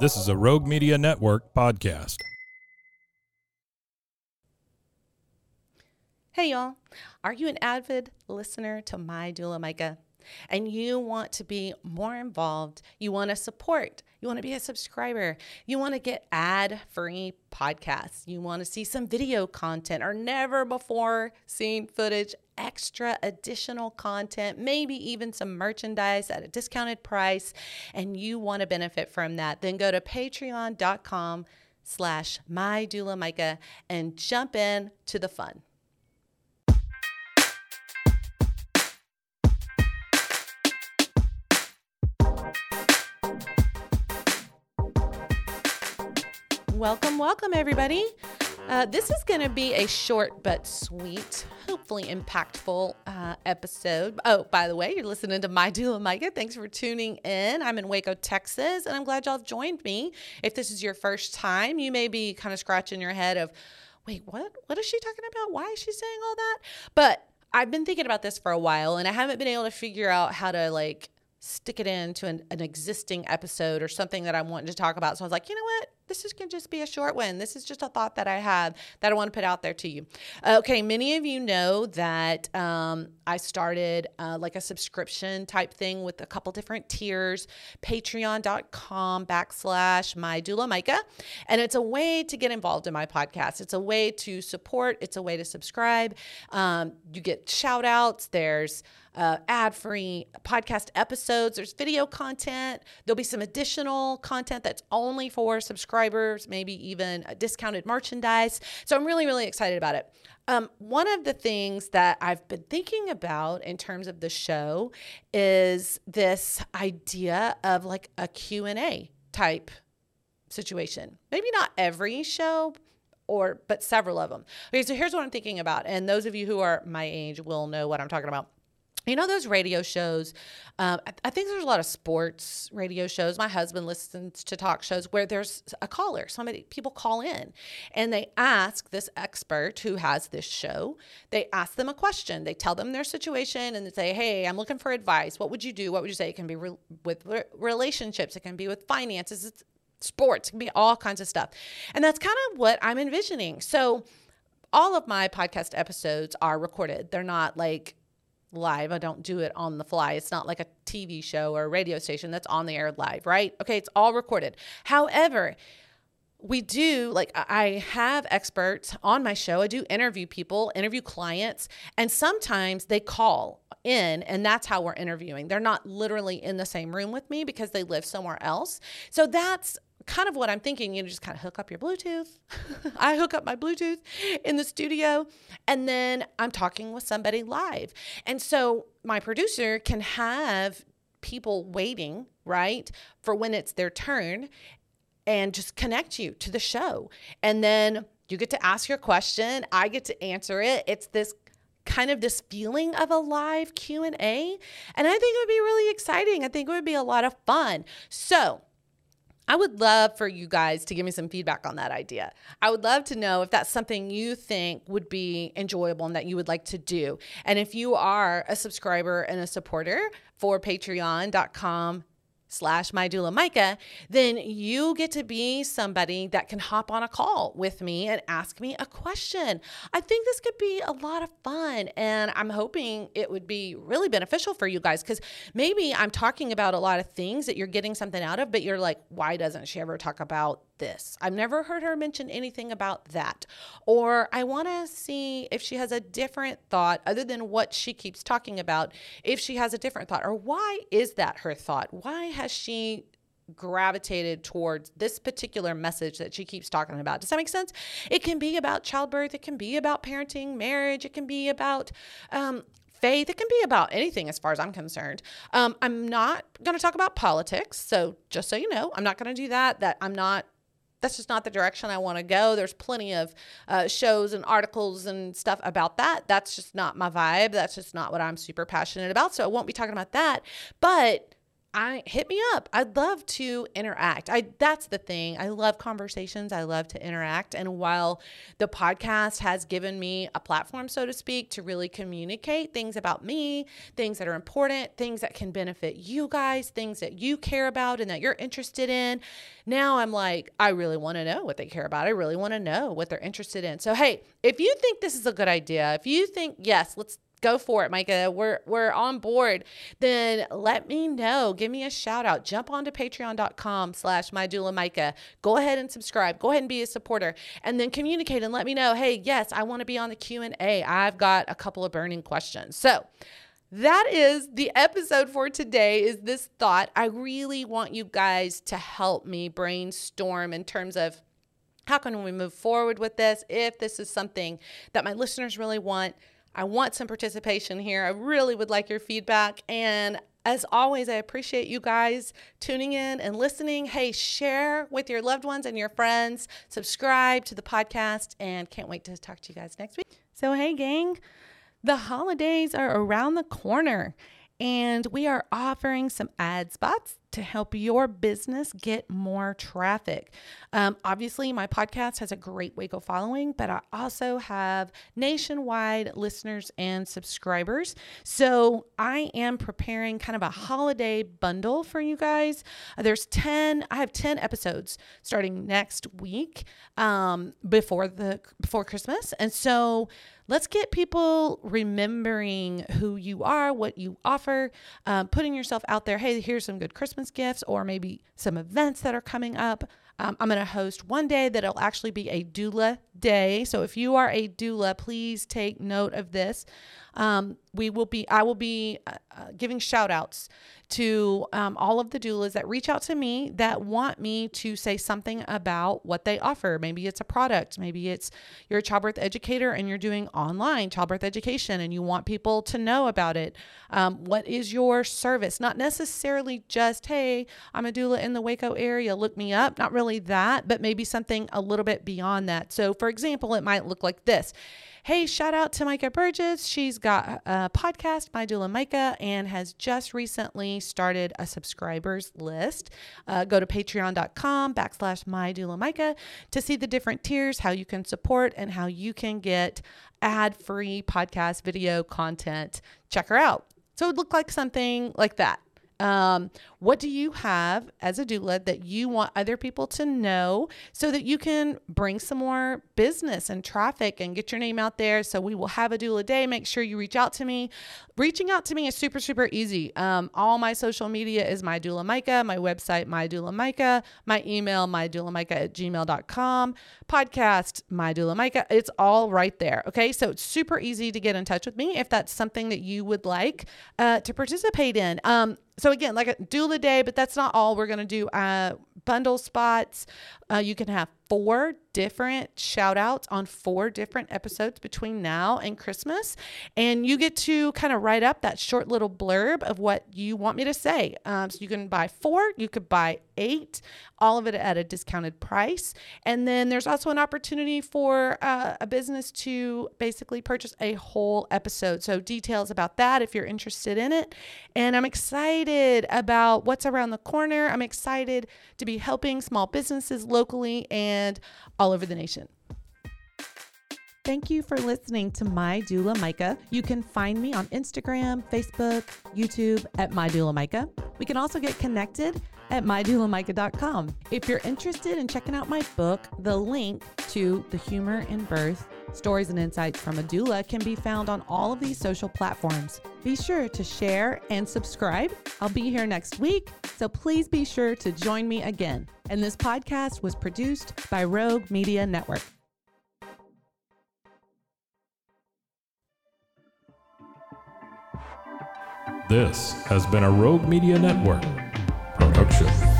This is a Rogue Media Network podcast. Hey, y'all. Are you an avid listener to My Doula Micah? And you want to be more involved, you want to support, you want to be a subscriber, you want to get ad free podcasts, you want to see some video content or never before seen footage, extra additional content, maybe even some merchandise at a discounted price, and you want to benefit from that, then go to patreon.com slash my doula micah and jump in to the fun. Welcome, welcome, everybody. Uh, this is going to be a short but sweet, hopefully impactful uh, episode. Oh, by the way, you're listening to My Doula Micah. Thanks for tuning in. I'm in Waco, Texas, and I'm glad y'all have joined me. If this is your first time, you may be kind of scratching your head of, wait, what? What is she talking about? Why is she saying all that? But I've been thinking about this for a while, and I haven't been able to figure out how to like stick it into an, an existing episode or something that I'm wanting to talk about. So I was like, you know what? This is going to just be a short one. This is just a thought that I have that I want to put out there to you. Okay, many of you know that um, I started uh, like a subscription type thing with a couple different tiers, patreon.com backslash my doula Micah. And it's a way to get involved in my podcast. It's a way to support, it's a way to subscribe. Um, you get shout outs. There's uh, ad free podcast episodes. There's video content. There'll be some additional content that's only for subscribers, maybe even discounted merchandise. So I'm really, really excited about it. Um, one of the things that I've been thinking about in terms of the show is this idea of like a Q&A type situation. Maybe not every show, or but several of them. Okay, so here's what I'm thinking about, and those of you who are my age will know what I'm talking about. You know those radio shows? Um, I, I, think there's a lot of sports radio shows. My husband listens to talk shows where there's a caller. Somebody people call in, and they ask this expert who has this show. They ask them a question. They tell them their situation, and they say, "Hey, I'm looking for advice. What would you do? What would you say? It can be re- with re- relationships. It can be with finances. It's sports. It can be all kinds of stuff." And that's kind of what I'm envisioning. So, all of my podcast episodes are recorded. They're not like live. I don't do it on the fly. It's not like a TV show or a radio station that's on the air live, right? Okay, it's all recorded. However, we do like I have experts on my show. I do interview people, interview clients, and sometimes they call in and that's how we're interviewing. They're not literally in the same room with me because they live somewhere else. So that's kind of what I'm thinking. You know, just kind of hook up your Bluetooth. I hook up my Bluetooth in the studio, and then I'm talking with somebody live. And so my producer can have people waiting, right, for when it's their turn and just connect you to the show. And then you get to ask your question, I get to answer it. It's this kind of this feeling of a live Q&A, and I think it would be really exciting. I think it would be a lot of fun. So, I would love for you guys to give me some feedback on that idea. I would love to know if that's something you think would be enjoyable and that you would like to do. And if you are a subscriber and a supporter for patreon.com slash my doula Micah, then you get to be somebody that can hop on a call with me and ask me a question. I think this could be a lot of fun and I'm hoping it would be really beneficial for you guys because maybe I'm talking about a lot of things that you're getting something out of, but you're like, why doesn't she ever talk about this. I've never heard her mention anything about that. Or I want to see if she has a different thought other than what she keeps talking about, if she has a different thought. Or why is that her thought? Why has she gravitated towards this particular message that she keeps talking about. Does that make sense? It can be about childbirth, it can be about parenting, marriage, it can be about um, faith. It can be about anything as far as I'm concerned. Um, I'm not going to talk about politics. So just so you know, I'm not going to do that. That I'm not that's just not the direction I want to go. There's plenty of uh, shows and articles and stuff about that. That's just not my vibe. That's just not what I'm super passionate about. So I won't be talking about that. But I hit me up. I'd love to interact. I that's the thing. I love conversations. I love to interact. And while the podcast has given me a platform, so to speak, to really communicate things about me, things that are important, things that can benefit you guys, things that you care about and that you're interested in. Now I'm like, I really want to know what they care about. I really want to know what they're interested in. So hey, if you think this is a good idea, if you think yes, let's go for it, Micah. We're we're on board. Then let me know. Give me a shout out. Jump onto patreon.com slash my Micah. Go ahead and subscribe. Go ahead and be a supporter. And then communicate and let me know, hey, yes, I want to be on the Q&A. I've got a couple of burning questions. So that is the episode for today is this thought. I really want you guys to help me brainstorm in terms of how can we move forward with this if this is something that my listeners really want I want some participation here. I really would like your feedback. And as always, I appreciate you guys tuning in and listening. Hey, share with your loved ones and your friends, subscribe to the podcast, and can't wait to talk to you guys next week. So, hey, gang, the holidays are around the corner and we are offering some ad spots to help your business get more traffic. Um, obviously, my podcast has a great Waco following, but I also have nationwide listeners and subscribers. So I am preparing kind of a holiday bundle for you guys. There's 10, I have 10 episodes starting next week um, before the before Christmas. And so let's get people remembering who you are, what you offer, um, putting yourself out there. Hey, here's some good Christmas gifts, or maybe some events that are coming up. Um, I'm going to host one day that it'll actually be a doula day. So if you are a doula, please take note of this. Um, we will be, I will be uh, uh, giving shout outs to um, all of the doulas that reach out to me that want me to say something about what they offer. Maybe it's a product, maybe it's you're a childbirth educator and you're doing online childbirth education and you want people to know about it. Um, what is your service? Not necessarily just, hey, I'm a doula in the Waco area, look me up. Not really that, but maybe something a little bit beyond that. So, for example, it might look like this. Hey, shout out to Micah Burgess. She's got a podcast, My Doula Micah, and has just recently started a subscribers list. Uh, go to patreon.com backslash My Doula Micah to see the different tiers, how you can support, and how you can get ad free podcast video content. Check her out. So it would look like something like that. Um, what do you have as a doula that you want other people to know so that you can bring some more business and traffic and get your name out there? So we will have a doula day. Make sure you reach out to me. Reaching out to me is super, super easy. Um, all my social media is my doula Micah, my website, my doula Micah, my email, my doula Micah at gmail.com, podcast, my doula Micah. It's all right there. Okay. So it's super easy to get in touch with me if that's something that you would like uh, to participate in. Um, so again, like a doula day, but that's not all we're going to do. Uh, bundle spots. Uh, you can have four different shout outs on four different episodes between now and Christmas. And you get to kind of write up that short little blurb of what you want me to say. Um, so you can buy four, you could buy eight, all of it at a discounted price. And then there's also an opportunity for uh, a business to basically purchase a whole episode. So details about that if you're interested in it. And I'm excited about what's around the corner. I'm excited to be helping small businesses locally and all over the nation. Thank you for listening to My Doula Micah. You can find me on Instagram, Facebook, YouTube at My Doula Micah. We can also get connected at mydoulamicah.com. If you're interested in checking out my book, the link to The Humor in Birth Stories and Insights from a Doula can be found on all of these social platforms. Be sure to share and subscribe. I'll be here next week, so please be sure to join me again. And this podcast was produced by Rogue Media Network. This has been a Rogue Media Network production.